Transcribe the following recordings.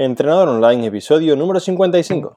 Entrenador Online, episodio número 55.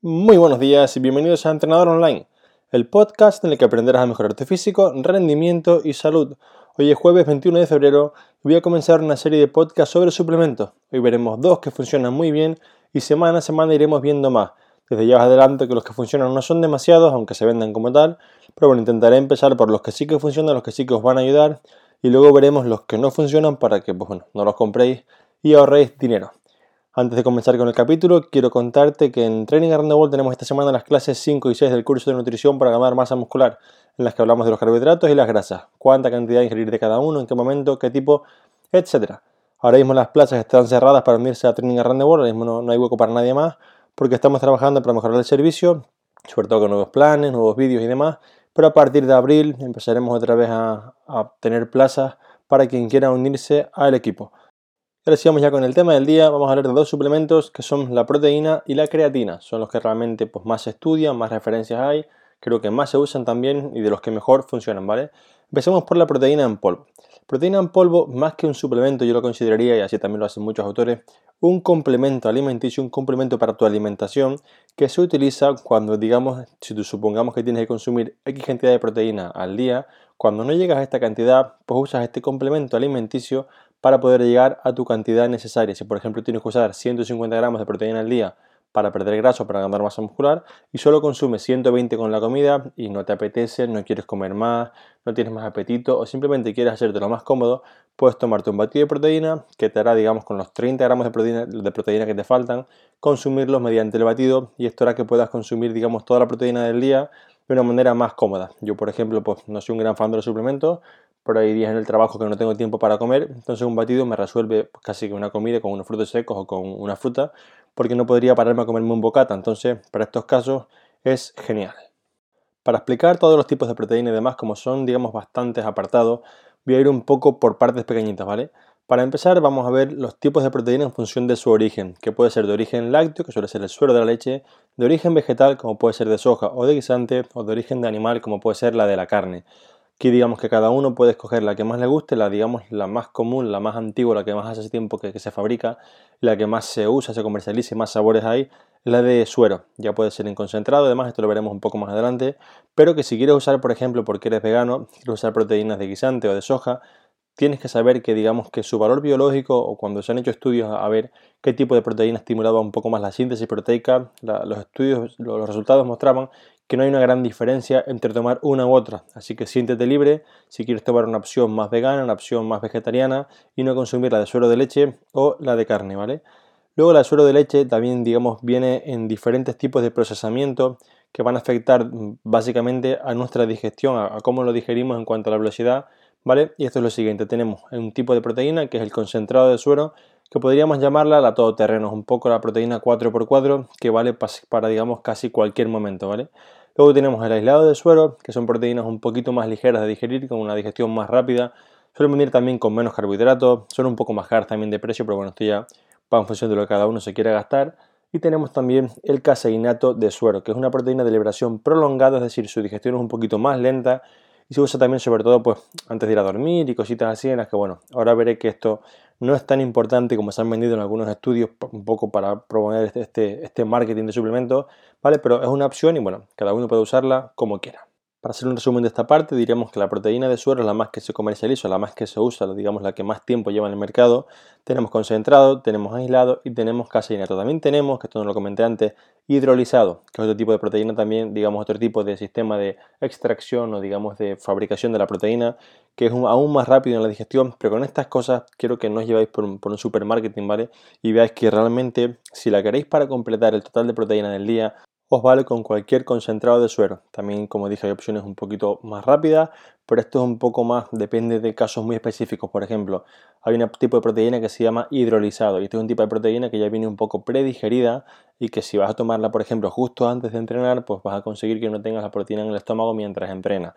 Muy buenos días y bienvenidos a Entrenador Online, el podcast en el que aprenderás a mejorar tu físico, rendimiento y salud. Hoy es jueves 21 de febrero y voy a comenzar una serie de podcasts sobre suplementos. Hoy veremos dos que funcionan muy bien y semana a semana iremos viendo más. Desde ya os adelanto que los que funcionan no son demasiados, aunque se vendan como tal, pero bueno, intentaré empezar por los que sí que funcionan, los que sí que os van a ayudar, y luego veremos los que no funcionan para que, pues bueno, no los compréis y ahorréis dinero. Antes de comenzar con el capítulo, quiero contarte que en Training Around the World tenemos esta semana las clases 5 y 6 del curso de nutrición para ganar masa muscular, en las que hablamos de los carbohidratos y las grasas, cuánta cantidad ingerir de cada uno, en qué momento, qué tipo, etc. Ahora mismo las plazas están cerradas para unirse a Training Around the World, ahora mismo no hay hueco para nadie más, porque estamos trabajando para mejorar el servicio, sobre todo con nuevos planes, nuevos vídeos y demás, pero a partir de abril empezaremos otra vez a, tener plazas para quien quiera unirse al equipo. Ahora sigamos ya con el tema del día, vamos a hablar de dos suplementos que son la proteína y la creatina, son los que realmente pues, más se estudian, más referencias hay, creo que más se usan también y de los que mejor funcionan, ¿vale? Empecemos por la proteína en polvo. Proteína en polvo, más que un suplemento, yo lo consideraría, y así también lo hacen muchos autores, un complemento alimenticio, un complemento para tu alimentación que se utiliza cuando, digamos, si supongamos que tienes que consumir X cantidad de proteína al día, cuando no llegas a esta cantidad, pues usas este complemento alimenticio para poder llegar a tu cantidad necesaria. Si por ejemplo tienes que usar 150 gramos de proteína al día para perder grasa para ganar masa muscular y solo consumes 120 con la comida y no te apetece, no quieres comer más, no tienes más apetito o simplemente quieres hacerte lo más cómodo, puedes tomarte un batido de proteína que te hará, digamos, con los 30 gramos de proteína, de proteína que te faltan, consumirlos mediante el batido y esto hará que puedas consumir, digamos, toda la proteína del día de una manera más cómoda. Yo, por ejemplo, pues no soy un gran fan de los suplementos, pero hay días en el trabajo que no tengo tiempo para comer, entonces un batido me resuelve casi que una comida con unos frutos secos o con una fruta, porque no podría pararme a comerme un bocata, entonces para estos casos es genial. Para explicar todos los tipos de proteína y demás, como son, digamos, bastantes apartados, voy a ir un poco por partes pequeñitas, ¿vale? Para empezar, vamos a ver los tipos de proteína en función de su origen, que puede ser de origen lácteo, que suele ser el suero de la leche, de origen vegetal, como puede ser de soja o de guisante, o de origen de animal, como puede ser la de la carne. Aquí digamos que cada uno puede escoger la que más le guste, la digamos la más común, la más antigua, la que más hace tiempo que, se fabrica, la que más se usa, se comercializa y más sabores hay, la de suero. Ya puede ser en concentrado, además esto lo veremos un poco más adelante, pero que si quieres usar, por ejemplo, porque eres vegano, quieres usar proteínas de guisante o de soja, tienes que saber que digamos que su valor biológico o cuando se han hecho estudios a ver qué tipo de proteína estimulaba un poco más la síntesis proteica, los estudios, los resultados mostraban que no hay una gran diferencia entre tomar una u otra, así que siéntete libre si quieres tomar una opción más vegana, una opción más vegetariana y no consumir la de suero de leche o la de carne, ¿vale? Luego la de suero de leche también, digamos, viene en diferentes tipos de procesamiento que van a afectar mm, básicamente a nuestra digestión, a, cómo lo digerimos en cuanto a la velocidad, ¿vale? Y esto es lo siguiente, tenemos un tipo de proteína que es el concentrado de suero, que podríamos llamarla la todoterreno, un poco la proteína 4x4 que vale para, digamos, casi cualquier momento, ¿vale? Luego tenemos el aislado de suero, que son proteínas un poquito más ligeras de digerir, con una digestión más rápida. Suelen venir también con menos carbohidratos, son un poco más caras también de precio, pero bueno, esto ya va en función de lo que cada uno se quiera gastar. Y tenemos también el caseinato de suero, que es una proteína de liberación prolongada, es decir, su digestión es un poquito más lenta y se usa también sobre todo pues antes de ir a dormir y cositas así en las que bueno, ahora veré que esto no es tan importante como se han vendido en algunos estudios un poco para promover este, este, este marketing de suplementos, ¿vale? Pero es una opción y bueno, cada uno puede usarla como quiera. Para hacer un resumen de esta parte, diríamos que la proteína de suero es la más que se comercializa, la más que se usa, digamos la que más tiempo lleva en el mercado. Tenemos concentrado, tenemos aislado y tenemos caseinato. También tenemos, que esto no lo comenté antes, hidrolizado, que es otro tipo de proteína también, digamos otro tipo de sistema de extracción o digamos de fabricación de la proteína, que es aún más rápido en la digestión. Pero con estas cosas quiero que no os lleváis por un, por un supermarketing, ¿vale? Y veáis que realmente si la queréis para completar el total de proteína del día, os vale con cualquier concentrado de suero. También, como dije, hay opciones un poquito más rápidas, pero esto es un poco más, depende de casos muy específicos. Por ejemplo, hay un tipo de proteína que se llama hidrolizado y este es un tipo de proteína que ya viene un poco predigerida y que si vas a tomarla, por ejemplo, justo antes de entrenar, pues vas a conseguir que no tengas la proteína en el estómago mientras entrenas.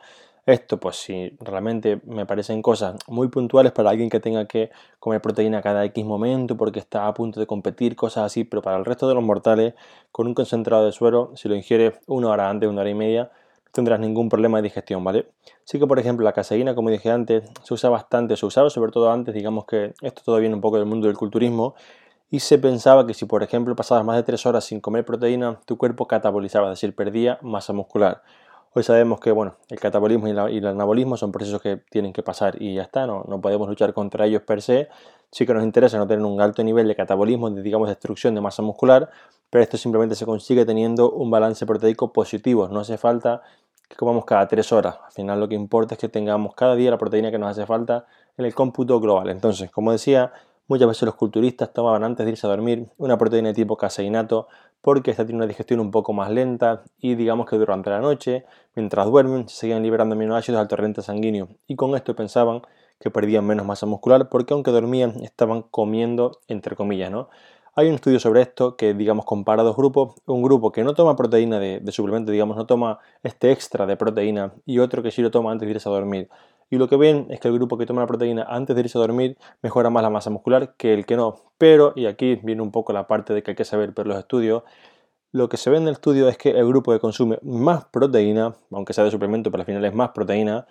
Esto, pues si realmente me parecen cosas muy puntuales para alguien que tenga que comer proteína cada X momento porque está a punto de competir, cosas así, pero para el resto de los mortales, con un concentrado de suero, si lo ingiere una hora antes, una hora y media, tendrás ningún problema de digestión, ¿vale? Sí que, por ejemplo, la caseína, como dije antes, se usa bastante, se usaba sobre todo antes, digamos que esto todo viene un poco del mundo del culturismo, y se pensaba que si, por ejemplo, pasabas más de 3 horas sin comer proteína, tu cuerpo catabolizaba, es decir, perdía masa muscular. Hoy sabemos que bueno, el catabolismo y, el anabolismo son procesos que tienen que pasar y ya está, no, no podemos luchar contra ellos per se. Sí que nos interesa no tener un alto nivel de catabolismo, de digamos destrucción de masa muscular, pero esto simplemente se consigue teniendo un balance proteico positivo. No hace falta que comamos cada 3 horas. Al final lo que importa es que tengamos cada día la proteína que nos hace falta en el cómputo global. Entonces, como decía, muchas veces los culturistas tomaban antes de irse a dormir una proteína de tipo caseinato porque esta tiene una digestión un poco más lenta y digamos que durante la noche, mientras duermen, se seguían liberando aminoácidos al torrente sanguíneo y con esto pensaban que perdían menos masa muscular porque aunque dormían estaban comiendo entre comillas, ¿no? Hay un estudio sobre esto que, digamos, compara dos grupos. Un grupo que no toma proteína de, de, suplemento, digamos, no toma este extra de proteína y otro que sí lo toma antes de irse a dormir. Y lo que ven es que el grupo que toma la proteína antes de irse a dormir mejora más la masa muscular que el que no. Pero, y aquí viene un poco la parte de que hay que saber ver los estudios, lo que se ve en el estudio es que el grupo que consume más proteína, aunque sea de suplemento, pero al final es más proteína,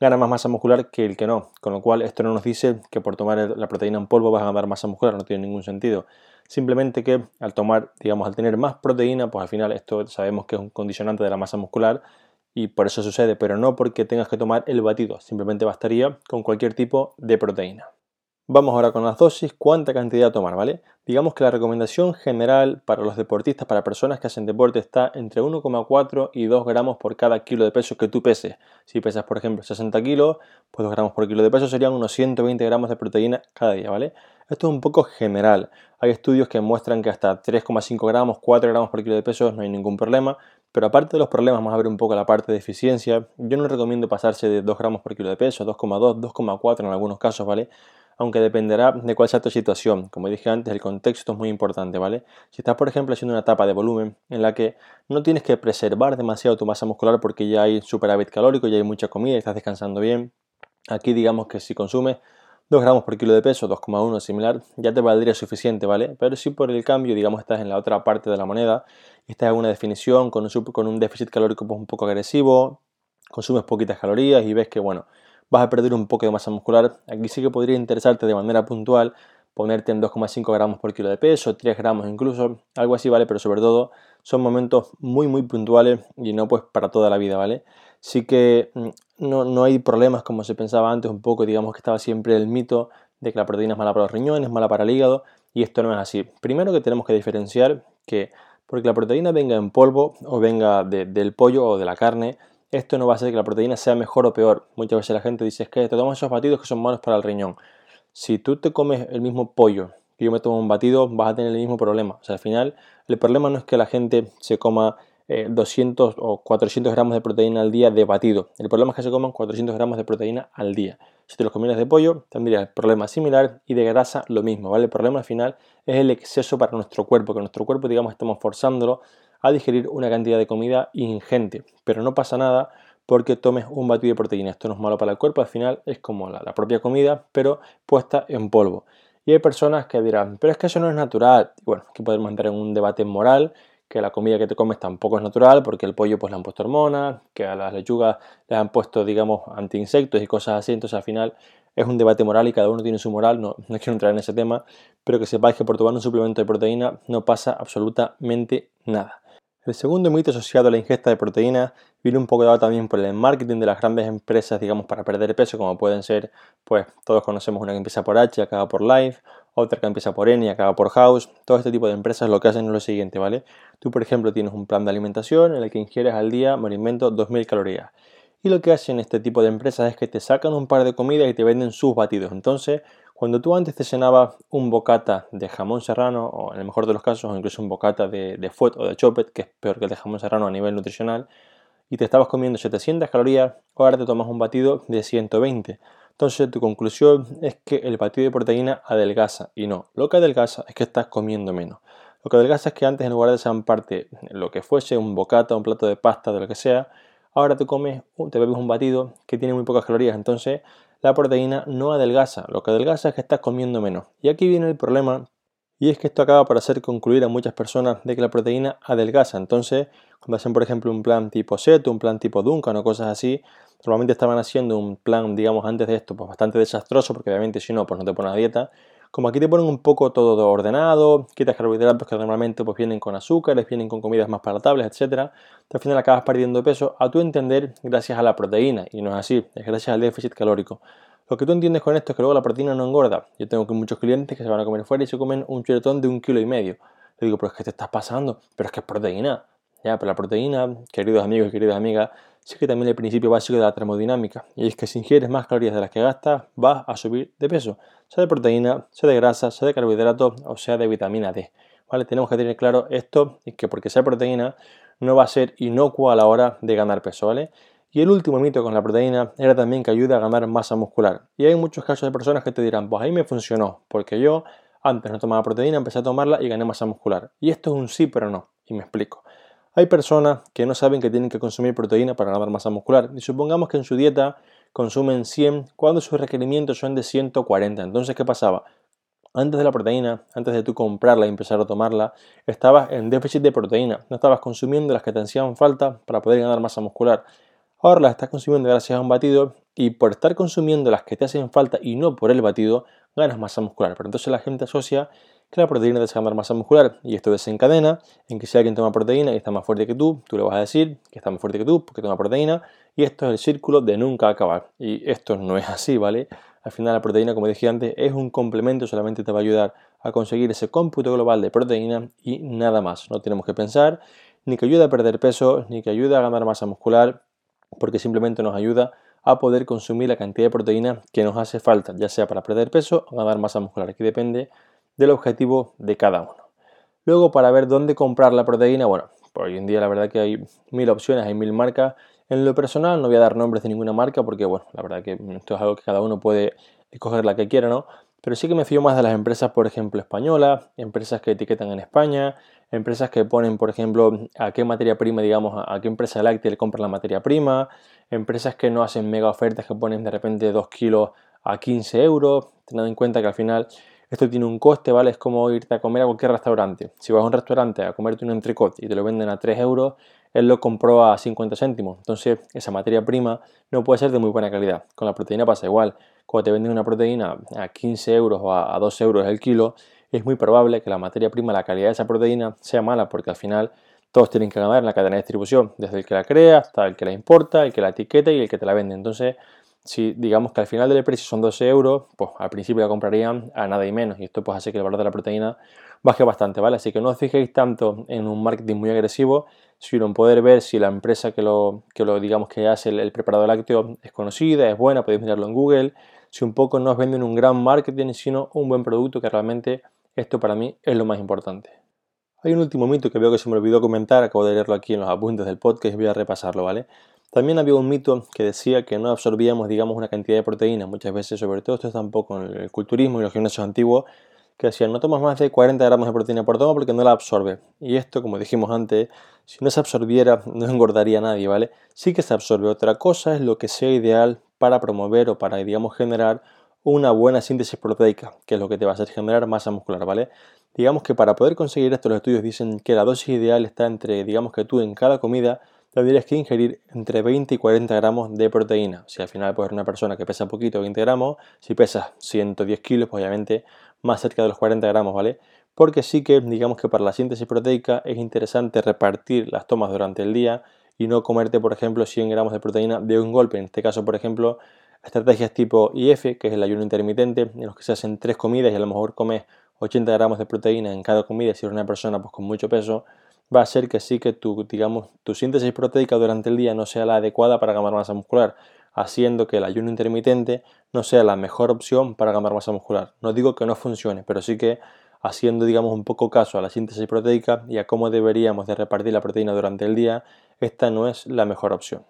gana más masa muscular que el que no. Con lo cual, esto no nos dice que por tomar la proteína en polvo vas a ganar masa muscular, no tiene ningún sentido. Simplemente que al tomar, digamos, al tener más proteína, pues al final esto sabemos que es un condicionante de la masa muscular y por eso sucede, pero no porque tengas que tomar el batido, simplemente bastaría con cualquier tipo de proteína. Vamos ahora con las dosis, cuánta cantidad tomar, ¿vale? Digamos que la recomendación general para los deportistas, para personas que hacen deporte, está entre 1,4 y 2 gramos por cada kilo de peso que tú peses. Si pesas, por ejemplo, 60 kilos, pues 2 gramos por kilo de peso serían unos 120 gramos de proteína cada día, ¿vale? Esto es un poco general. Hay estudios que muestran que hasta 3,5 gramos, 4 gramos por kilo de peso no hay ningún problema, pero aparte de los problemas, vamos a ver un poco la parte de eficiencia. Yo no recomiendo pasarse de 2 gramos por kilo de peso, 2,2, 2,4 en algunos casos, ¿vale? Aunque dependerá de cuál sea tu situación. Como dije antes, el contexto es muy importante, ¿vale? Si estás, por ejemplo, haciendo una etapa de volumen en la que no tienes que preservar demasiado tu masa muscular porque ya hay superávit calórico, ya hay mucha comida estás descansando bien, aquí digamos que si consumes 2 gramos por kilo de peso, 2,1 similar, ya te valdría suficiente, ¿vale? Pero si por el cambio, digamos, estás en la otra parte de la moneda estás en una definición con un, con un déficit calórico pues, un poco agresivo, consumes poquitas calorías y ves que, bueno, vas a perder un poco de masa muscular, aquí sí que podría interesarte de manera puntual ponerte en 2,5 gramos por kilo de peso, 3 gramos incluso, algo así, ¿vale? Pero sobre todo son momentos muy, muy puntuales y no pues para toda la vida, ¿vale? Sí que mm, no, no hay problemas como se pensaba antes un poco, digamos que estaba siempre el mito de que la proteína es mala para los riñones, mala para el hígado, y esto no es así. Primero que tenemos que diferenciar que porque la proteína venga en polvo o venga del pollo o de la carne, esto no va a hacer que la proteína sea mejor o peor. Muchas veces la gente dice es que te tomas esos batidos que son malos para el riñón. Si tú te comes el mismo pollo que yo me tomo un batido, vas a tener el mismo problema. O sea, al final, el problema no es que la gente se coma 200 eh, o 400 gramos de proteína al día de batido. El problema es que se coman 400 gramos de proteína al día. Si te los comieras de pollo, tendrías el problema similar y de grasa lo mismo, ¿vale? El problema al final es el exceso para nuestro cuerpo, que nuestro cuerpo, digamos, estamos forzándolo a digerir una cantidad de comida ingente. Pero no pasa nada porque tomes un batido de proteína. Esto no es malo para el cuerpo, al final es como la, la propia comida, pero puesta en polvo. Y hay personas que dirán, pero es que eso no es natural. Bueno, aquí podemos entrar en un debate moral que la comida que te comes tampoco es natural porque el pollo pues le han puesto hormonas, que a las lechugas le han puesto digamos anti-insectos y cosas así, entonces al final es un debate moral y cada uno tiene su moral, no, quiero entrar en ese tema, pero que sepáis que por tomar un suplemento de proteína no pasa absolutamente nada. El segundo mito asociado a la ingesta de proteínas viene un poco dado también por el marketing de las grandes empresas, digamos, para perder peso, como pueden ser, pues todos conocemos una que empieza por H acaba por Life, otra que empieza por N y acaba por House. Todo este tipo de empresas lo que hacen es lo siguiente, ¿vale? Tú, por ejemplo, tienes un plan de alimentación en el que ingieres al día, me alimento, 2000 calorías. Y lo que hacen este tipo de empresas es que te sacan un par de comidas y te venden sus batidos. Entonces, cuando tú antes te cenabas un bocata de jamón serrano, o en el mejor de los casos, o incluso un bocata de, de fuet o de chopet, que es peor que el de jamón serrano a nivel nutricional, y te estabas comiendo 700 calorías, ahora te tomas un batido de 120. Entonces tu conclusión es que el batido de proteína adelgaza y no, lo que adelgaza es que estás comiendo menos. Lo que adelgaza es que antes en lugar de ser parte lo que fuese un bocata, un plato de pasta, de lo que sea, ahora te comes, te bebes un batido que tiene muy pocas calorías. Entonces la proteína no adelgaza, lo que adelgaza es que estás comiendo menos. Y aquí viene el problema Y es que esto acaba por hacer concluir a muchas personas de que la proteína adelgaza. Entonces, cuando hacen, por ejemplo, un plan tipo SET, un plan tipo Duncan o cosas así, normalmente estaban haciendo un plan, digamos, antes de esto, pues bastante desastroso, porque obviamente si no, pues no te pones a dieta. Como aquí te ponen un poco todo ordenado, quitas carbohidratos que normalmente pues vienen con azúcares, vienen con comidas más palatables, etc. Al final acabas perdiendo peso a tu entender gracias a la proteína. Y no es así, es gracias al déficit calórico. Lo que tú entiendes con esto es que luego la proteína no engorda. Yo tengo muchos clientes que se van a comer fuera y se comen un chuletón de un kilo y medio. Le digo, pero es que te estás pasando, pero es que es proteína. Ya, pero la proteína, queridos amigos y queridas amigas, sí que también el principio básico de la termodinámica. Y es que si ingieres más calorías de las que gastas, vas a subir de peso. Sea de proteína, sea de grasa, sea de carbohidratos o sea de vitamina D. ¿Vale? Tenemos que tener claro esto y que porque sea proteína no va a ser inocuo a la hora de ganar peso, ¿vale? Y el último mito con la proteína era también que ayuda a ganar masa muscular. Y hay muchos casos de personas que te dirán, pues ahí me funcionó, porque yo antes no tomaba proteína, empecé a tomarla y gané masa muscular. Y esto es un sí, pero no. Y me explico. Hay personas que no saben que tienen que consumir proteína para ganar masa muscular. Y supongamos que en su dieta consumen 100 cuando sus requerimientos son de 140. Entonces, ¿qué pasaba? Antes de la proteína, antes de tú comprarla y empezar a tomarla, estabas en déficit de proteína. No estabas consumiendo las que te hacían falta para poder ganar masa muscular. Ahora las estás consumiendo gracias a un batido y por estar consumiendo las que te hacen falta y no por el batido, ganas masa muscular. Pero entonces la gente asocia que la proteína te ganar masa muscular y esto desencadena en que si alguien toma proteína y está más fuerte que tú, tú le vas a decir que está más fuerte que tú porque toma proteína y esto es el círculo de nunca acabar. Y esto no es así, ¿vale? Al final la proteína, como dije antes, es un complemento, solamente te va a ayudar a conseguir ese cómputo global de proteína y nada más. No tenemos que pensar ni que ayuda a perder peso, ni que ayuda a ganar masa muscular, porque simplemente nos ayuda a poder consumir la cantidad de proteína que nos hace falta, ya sea para perder peso o ganar masa muscular. Aquí depende del objetivo de cada uno. Luego, para ver dónde comprar la proteína, bueno, por hoy en día la verdad que hay mil opciones, hay mil marcas. En lo personal no voy a dar nombres de ninguna marca porque, bueno, la verdad que esto es algo que cada uno puede escoger la que quiera, ¿no? Pero sí que me fío más de las empresas, por ejemplo, españolas, empresas que etiquetan en España, empresas que ponen, por ejemplo, a qué materia prima, digamos, a qué empresa láctea le compran la materia prima, empresas que no hacen mega ofertas que ponen de repente 2 kilos a 15 euros, teniendo en cuenta que al final esto tiene un coste, ¿vale? Es como irte a comer a cualquier restaurante. Si vas a un restaurante a comerte un entrecot y te lo venden a 3 euros, él lo compró a 50 céntimos. Entonces, esa materia prima no puede ser de muy buena calidad. Con la proteína pasa igual. Cuando te venden una proteína a 15 euros o a 2 euros el kilo, es muy probable que la materia prima, la calidad de esa proteína sea mala, porque al final todos tienen que ganar en la cadena de distribución, desde el que la crea hasta el que la importa, el que la etiqueta y el que te la vende. Entonces, si digamos que al final del precio son 12 euros, pues al principio la comprarían a nada y menos, y esto pues hace que el valor de la proteína baje bastante, ¿vale? Así que no os fijéis tanto en un marketing muy agresivo, sino en poder ver si la empresa que lo, que lo digamos que hace el, preparado lácteo es conocida, es buena, podéis mirarlo en Google, si un poco no os venden un gran marketing, sino un buen producto, que realmente esto para mí es lo más importante. Hay un último mito que veo que se me olvidó comentar, acabo de leerlo aquí en los apuntes del podcast y voy a repasarlo, ¿vale? También había un mito que decía que no absorbíamos, digamos, una cantidad de proteína. Muchas veces, sobre todo esto está un poco en el culturismo y los gimnasios antiguos, que decían no tomas más de 40 gramos de proteína por toma porque no la absorbe. Y esto, como dijimos antes, si no se absorbiera no engordaría a nadie, ¿vale? Sí que se absorbe. Otra cosa es lo que sea ideal para promover o para, digamos, generar una buena síntesis proteica, que es lo que te va a hacer generar masa muscular, ¿vale? Digamos que para poder conseguir esto, los estudios dicen que la dosis ideal está entre, digamos que tú en cada comida tendrías que ingerir entre 20 y 40 gramos de proteína. Si al final puedes una persona que pesa poquito, 20 gramos, si pesas 110 kilos, pues obviamente más cerca de los 40 gramos, ¿vale? Porque sí que digamos que para la síntesis proteica es interesante repartir las tomas durante el día y no comerte, por ejemplo, 100 gramos de proteína de un golpe. En este caso, por ejemplo, estrategias tipo IF, que es el ayuno intermitente, en los que se hacen tres comidas y a lo mejor comes 80 gramos de proteína en cada comida, si eres una persona pues, con mucho peso, va a ser que sí que tu, digamos, tu síntesis proteica durante el día no sea la adecuada para ganar masa muscular, haciendo que el ayuno intermitente no sea la mejor opción para ganar masa muscular. No digo que no funcione, pero sí que haciendo, digamos, un poco caso a la síntesis proteica y a cómo deberíamos de repartir la proteína durante el día, esta no es la mejor opción.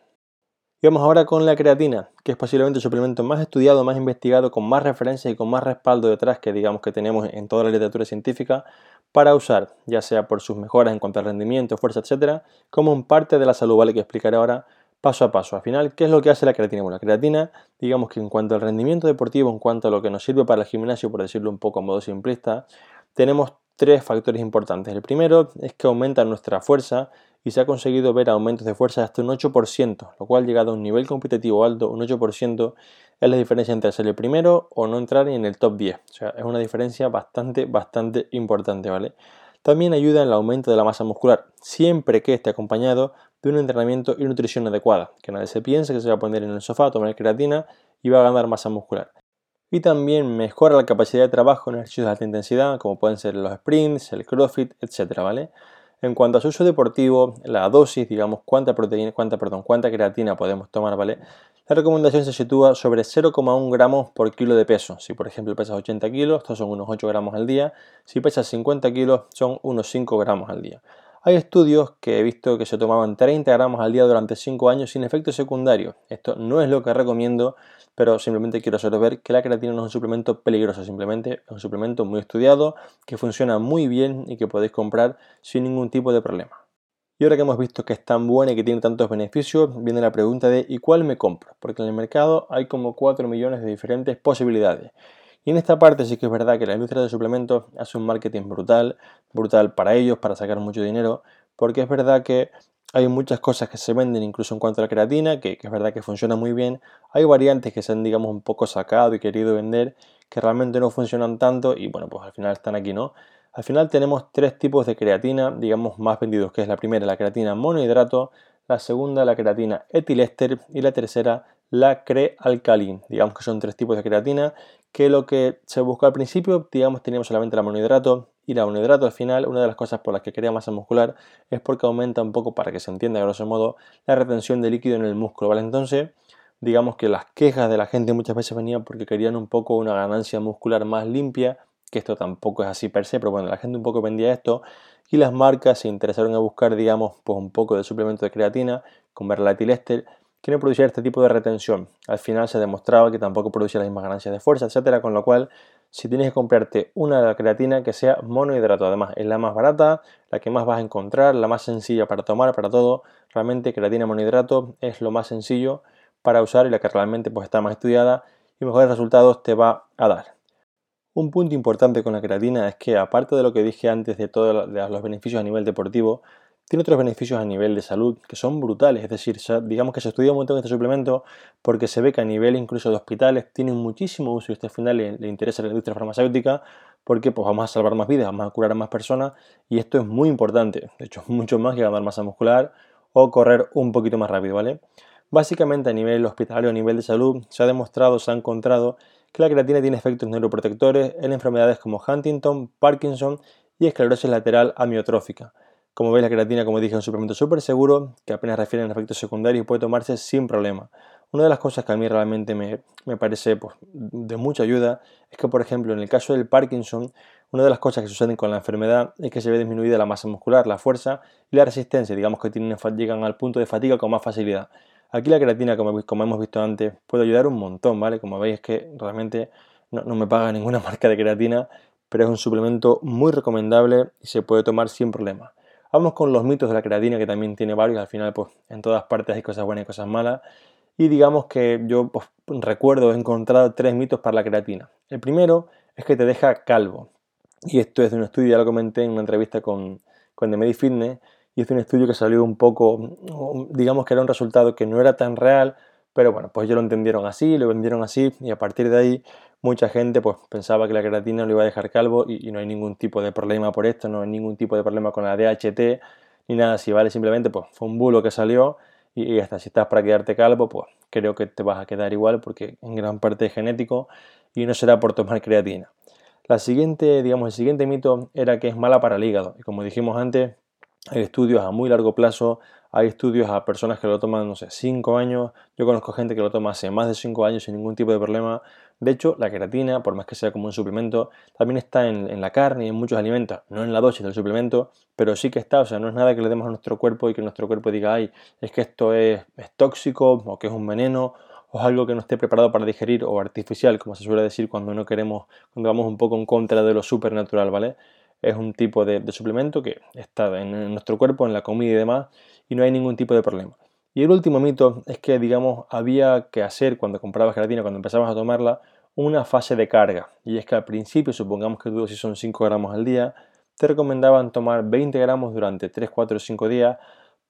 Y vamos ahora con la creatina, que es posiblemente el suplemento más estudiado, más investigado, con más referencias y con más respaldo detrás que digamos que tenemos en toda la literatura científica para usar, ya sea por sus mejoras en cuanto al rendimiento, fuerza, etcétera, como un parte de la salud, ¿vale? Que explicaré ahora paso a paso. Al final, ¿qué es lo que hace la creatina? Bueno, la creatina, digamos que en cuanto al rendimiento deportivo, en cuanto a lo que nos sirve para el gimnasio, por decirlo un poco a modo simplista, tenemos tres factores importantes. El primero es que aumenta nuestra fuerza y se ha conseguido ver aumentos de fuerza hasta un 8%, lo cual llegado a un nivel competitivo alto, un 8%, es la diferencia entre ser el primero o no entrar en el top 10. O sea, es una diferencia bastante, bastante importante, ¿vale? También ayuda en el aumento de la masa muscular, siempre que esté acompañado de un entrenamiento y nutrición adecuada. Que nadie se piense que se va a poner en el sofá a tomar creatina y va a ganar masa muscular. Y también mejora la capacidad de trabajo en ejercicios de alta intensidad, como pueden ser los sprints, el crossfit, etc. ¿vale? En cuanto a su uso deportivo, la dosis, digamos, cuánta proteína, cuánta, perdón, cuánta creatina podemos tomar, ¿vale? La recomendación se sitúa sobre 0,1 gramos por kilo de peso. Si por ejemplo pesas 80 kilos, estos son unos 8 gramos al día. Si pesas 50 kilos, son unos 5 gramos al día. Hay estudios que he visto que se tomaban 30 gramos al día durante 5 años sin efectos secundarios. Esto no es lo que recomiendo, pero simplemente quiero haceros ver que la creatina no es un suplemento peligroso, simplemente es un suplemento muy estudiado, que funciona muy bien y que podéis comprar sin ningún tipo de problema. Y ahora que hemos visto que es tan buena y que tiene tantos beneficios, viene la pregunta de ¿y cuál me compro? Porque en el mercado hay como 4 millones de diferentes posibilidades. Y en esta parte sí que es verdad que la industria de suplementos hace un marketing brutal, brutal para ellos, para sacar mucho dinero, porque es verdad que hay muchas cosas que se venden incluso en cuanto a la creatina, que, es verdad que funciona muy bien. Hay variantes que se han, digamos, un poco sacado y querido vender que realmente no funcionan tanto y bueno, pues al final están aquí, ¿no? Al final tenemos tres tipos de creatina, digamos, más vendidos, que es la primera, la creatina monohidrato, la segunda, la creatina etiléster y la tercera, la crealcalin. Digamos que son tres tipos de creatina que lo que se buscó al principio, digamos, teníamos solamente la monohidrato y la monohidrato al final, una de las cosas por las que crea masa muscular es porque aumenta un poco, para que se entienda grosso modo, la retención de líquido en el músculo, ¿vale? Entonces, digamos que las quejas de la gente muchas veces venían porque querían un poco una ganancia muscular más limpia, que esto tampoco es así per se, pero bueno, la gente un poco vendía esto y las marcas se interesaron en buscar, digamos, pues un poco de suplemento de creatina con verlatilester que no producía este tipo de retención. Al final se demostraba que tampoco producía las mismas ganancias de fuerza, etcétera, con lo cual si tienes que comprarte una creatina que sea monohidrato, además es la más barata, la que más vas a encontrar, la más sencilla para tomar, para todo, realmente creatina monohidrato es lo más sencillo para usar y la que realmente pues está más estudiada y mejores resultados te va a dar. Un punto importante con la creatina es que aparte de lo que dije antes de todos los beneficios a nivel deportivo, tiene otros beneficios a nivel de salud que son brutales, es decir, digamos que se estudia un montón este suplemento porque se ve que a nivel incluso de hospitales tiene muchísimo uso y este final le, interesa a la industria farmacéutica porque pues vamos a salvar más vidas, vamos a curar a más personas y esto es muy importante, de hecho mucho más que ganar masa muscular o correr un poquito más rápido, ¿vale? Básicamente a nivel hospitalario, a nivel de salud, se ha demostrado, se ha encontrado que la creatina tiene efectos neuroprotectores en enfermedades como Huntington, Parkinson y esclerosis lateral amiotrófica. Como veis, la creatina, como dije, es un suplemento súper seguro que apenas refiere a efectos secundarios y puede tomarse sin problema. Una de las cosas que a mí realmente me, parece pues, de mucha ayuda es que, por ejemplo, en el caso del Parkinson, una de las cosas que suceden con la enfermedad es que se ve disminuida la masa muscular, la fuerza y la resistencia, digamos que tienen, llegan al punto de fatiga con más facilidad. Aquí la creatina, como, hemos visto antes, puede ayudar un montón, ¿vale? Como veis es que realmente no, me paga ninguna marca de creatina, pero es un suplemento muy recomendable y se puede tomar sin problema. Vamos con los mitos de la creatina, que también tiene varios. Al final, pues en todas partes hay cosas buenas y cosas malas. Y digamos que yo pues, recuerdo, he encontrado tres mitos para la creatina. El primero es que te deja calvo. Y esto es de un estudio, ya lo comenté en una entrevista con, con The Medi Fitness. Es un estudio que salió un poco, digamos que era un resultado que no era tan real, pero bueno, pues ellos lo entendieron así, lo vendieron así y a partir de ahí mucha gente pues pensaba que la creatina lo iba a dejar calvo y, no hay ningún tipo de problema por esto, no hay ningún tipo de problema con la DHT ni nada así, ¿vale? Simplemente pues fue un bulo que salió y, hasta si estás para quedarte calvo pues creo que te vas a quedar igual porque en gran parte es genético y no será por tomar creatina. La siguiente, digamos, el siguiente mito era que es mala para el hígado y como dijimos antes, hay estudios a muy largo plazo, hay estudios a personas que lo toman, no sé, 5 años. Yo conozco gente que lo toma hace más de 5 años sin ningún tipo de problema. De hecho, la queratina, por más que sea como un suplemento, también está en, la carne y en muchos alimentos. No en la dosis del suplemento, pero sí que está. O sea, no es nada que le demos a nuestro cuerpo y que nuestro cuerpo diga, ay, es que esto es, es tóxico o que es un veneno o es algo que no esté preparado para digerir o artificial, como se suele decir cuando no queremos, cuando vamos un poco en contra de lo supernatural, ¿vale? Es un tipo de, suplemento que está en nuestro cuerpo, en la comida y demás, y no hay ningún tipo de problema. Y el último mito es que, digamos, había que hacer cuando comprabas creatina, cuando empezabas a tomarla, una fase de carga. Y es que al principio, supongamos que tu dosis son 5 gramos al día, te recomendaban tomar 20 gramos durante 3, 4 o 5 días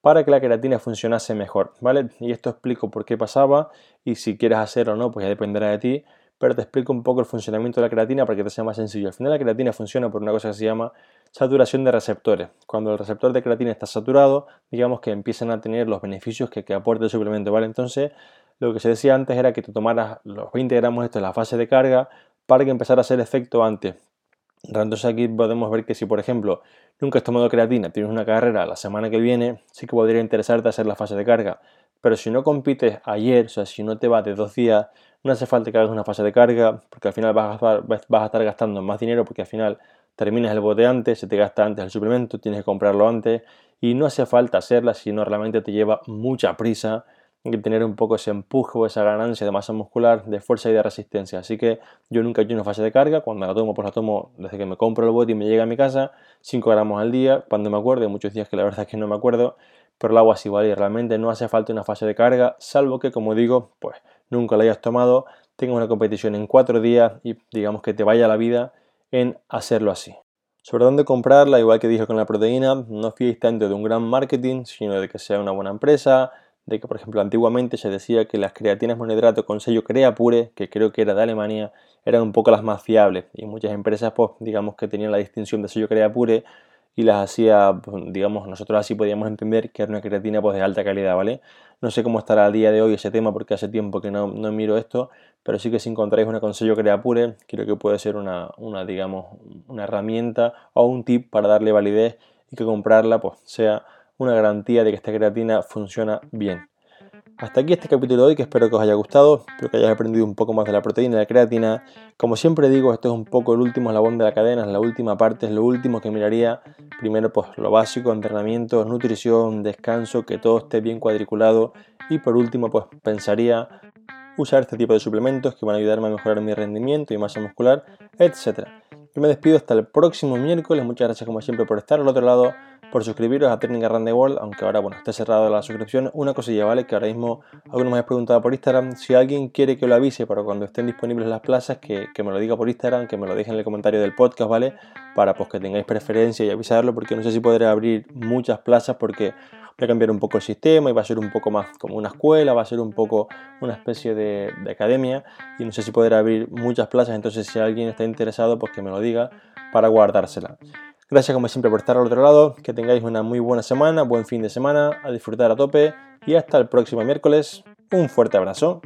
para que la creatina funcionase mejor, ¿vale? Y esto explico por qué pasaba y si quieres hacerlo o no, pues ya dependerá de ti, pero te explico un poco el funcionamiento de la creatina para que te sea más sencillo. Al final la creatina funciona por una cosa que se llama saturación de receptores. Cuando el receptor de creatina está saturado, digamos que empiezan a tener los beneficios que, que aporta el suplemento, ¿vale? Entonces, lo que se decía antes era que te tomaras los 20 gramos esto en la fase de carga para que empezara a hacer efecto antes. Entonces aquí podemos ver que si, por ejemplo, nunca has tomado creatina, tienes una carrera la semana que viene, sí que podría interesarte hacer la fase de carga. Pero si no compites ayer, o sea, si no te vas de dos días, no hace falta que hagas una fase de carga, porque al final vas a, estar gastando más dinero, porque al final terminas el bote antes, se te gasta antes el suplemento, tienes que comprarlo antes, y no hace falta hacerla si no realmente te lleva mucha prisa que tener un poco ese empuje o esa ganancia de masa muscular, de fuerza y de resistencia. Así que yo nunca he hecho una fase de carga, cuando la tomo, pues la tomo desde que me compro el bote y me llega a mi casa, 5 gramos al día, cuando me acuerdo, muchos días que la verdad es que no me acuerdo, pero lo hago así, ¿vale? Y realmente no hace falta una fase de carga, salvo que, como digo, pues nunca la hayas tomado, tengas una competición en 4 días y digamos que te vaya la vida en hacerlo así. Sobre dónde comprarla, igual que dije con la proteína, no fiéis tanto de un gran marketing, sino de que sea una buena empresa, de que, por ejemplo, antiguamente se decía que las creatinas monohidrato con sello Creapure, que creo que era de Alemania, eran un poco las más fiables y muchas empresas, pues, digamos que tenían la distinción de sello Creapure y las hacía, pues, digamos, nosotros así podíamos entender que era una creatina pues de alta calidad, ¿vale? No sé cómo estará a día de hoy ese tema porque hace tiempo que no, no miro esto, pero sí que si encontráis una con sello Creapure, creo que puede ser una, una, digamos, una herramienta o un tip para darle validez y que comprarla pues sea una garantía de que esta creatina funciona bien. Hasta aquí este capítulo de hoy que espero que os haya gustado, espero que hayáis aprendido un poco más de la proteína y la creatina. Como siempre digo, esto es un poco el último eslabón de la cadena, es la última parte, es lo último que miraría. Primero pues lo básico, entrenamiento, nutrición, descanso, que todo esté bien cuadriculado y por último pues pensaría usar este tipo de suplementos que van a ayudarme a mejorar mi rendimiento y masa muscular, etc. Yo me despido hasta el próximo miércoles, muchas gracias como siempre por estar al otro lado por suscribiros a Training Around World, aunque ahora bueno, esté cerrado la suscripción. Una cosilla, ¿vale? Que ahora mismo algunos me habéis preguntado por Instagram. Si alguien quiere que lo avise para cuando estén disponibles las plazas, que, me lo diga por Instagram, que me lo deje en el comentario del podcast, ¿vale? Para pues que tengáis preferencia y avisarlo, porque no sé si podré abrir muchas plazas porque voy a cambiar un poco el sistema y va a ser un poco más como una escuela, va a ser un poco una especie de, academia y no sé si poder abrir muchas plazas, entonces si alguien está interesado pues que me lo diga para guardársela. Gracias como siempre por estar al otro lado, que tengáis una muy buena semana, buen fin de semana, a disfrutar a tope y hasta el próximo miércoles. Un fuerte abrazo.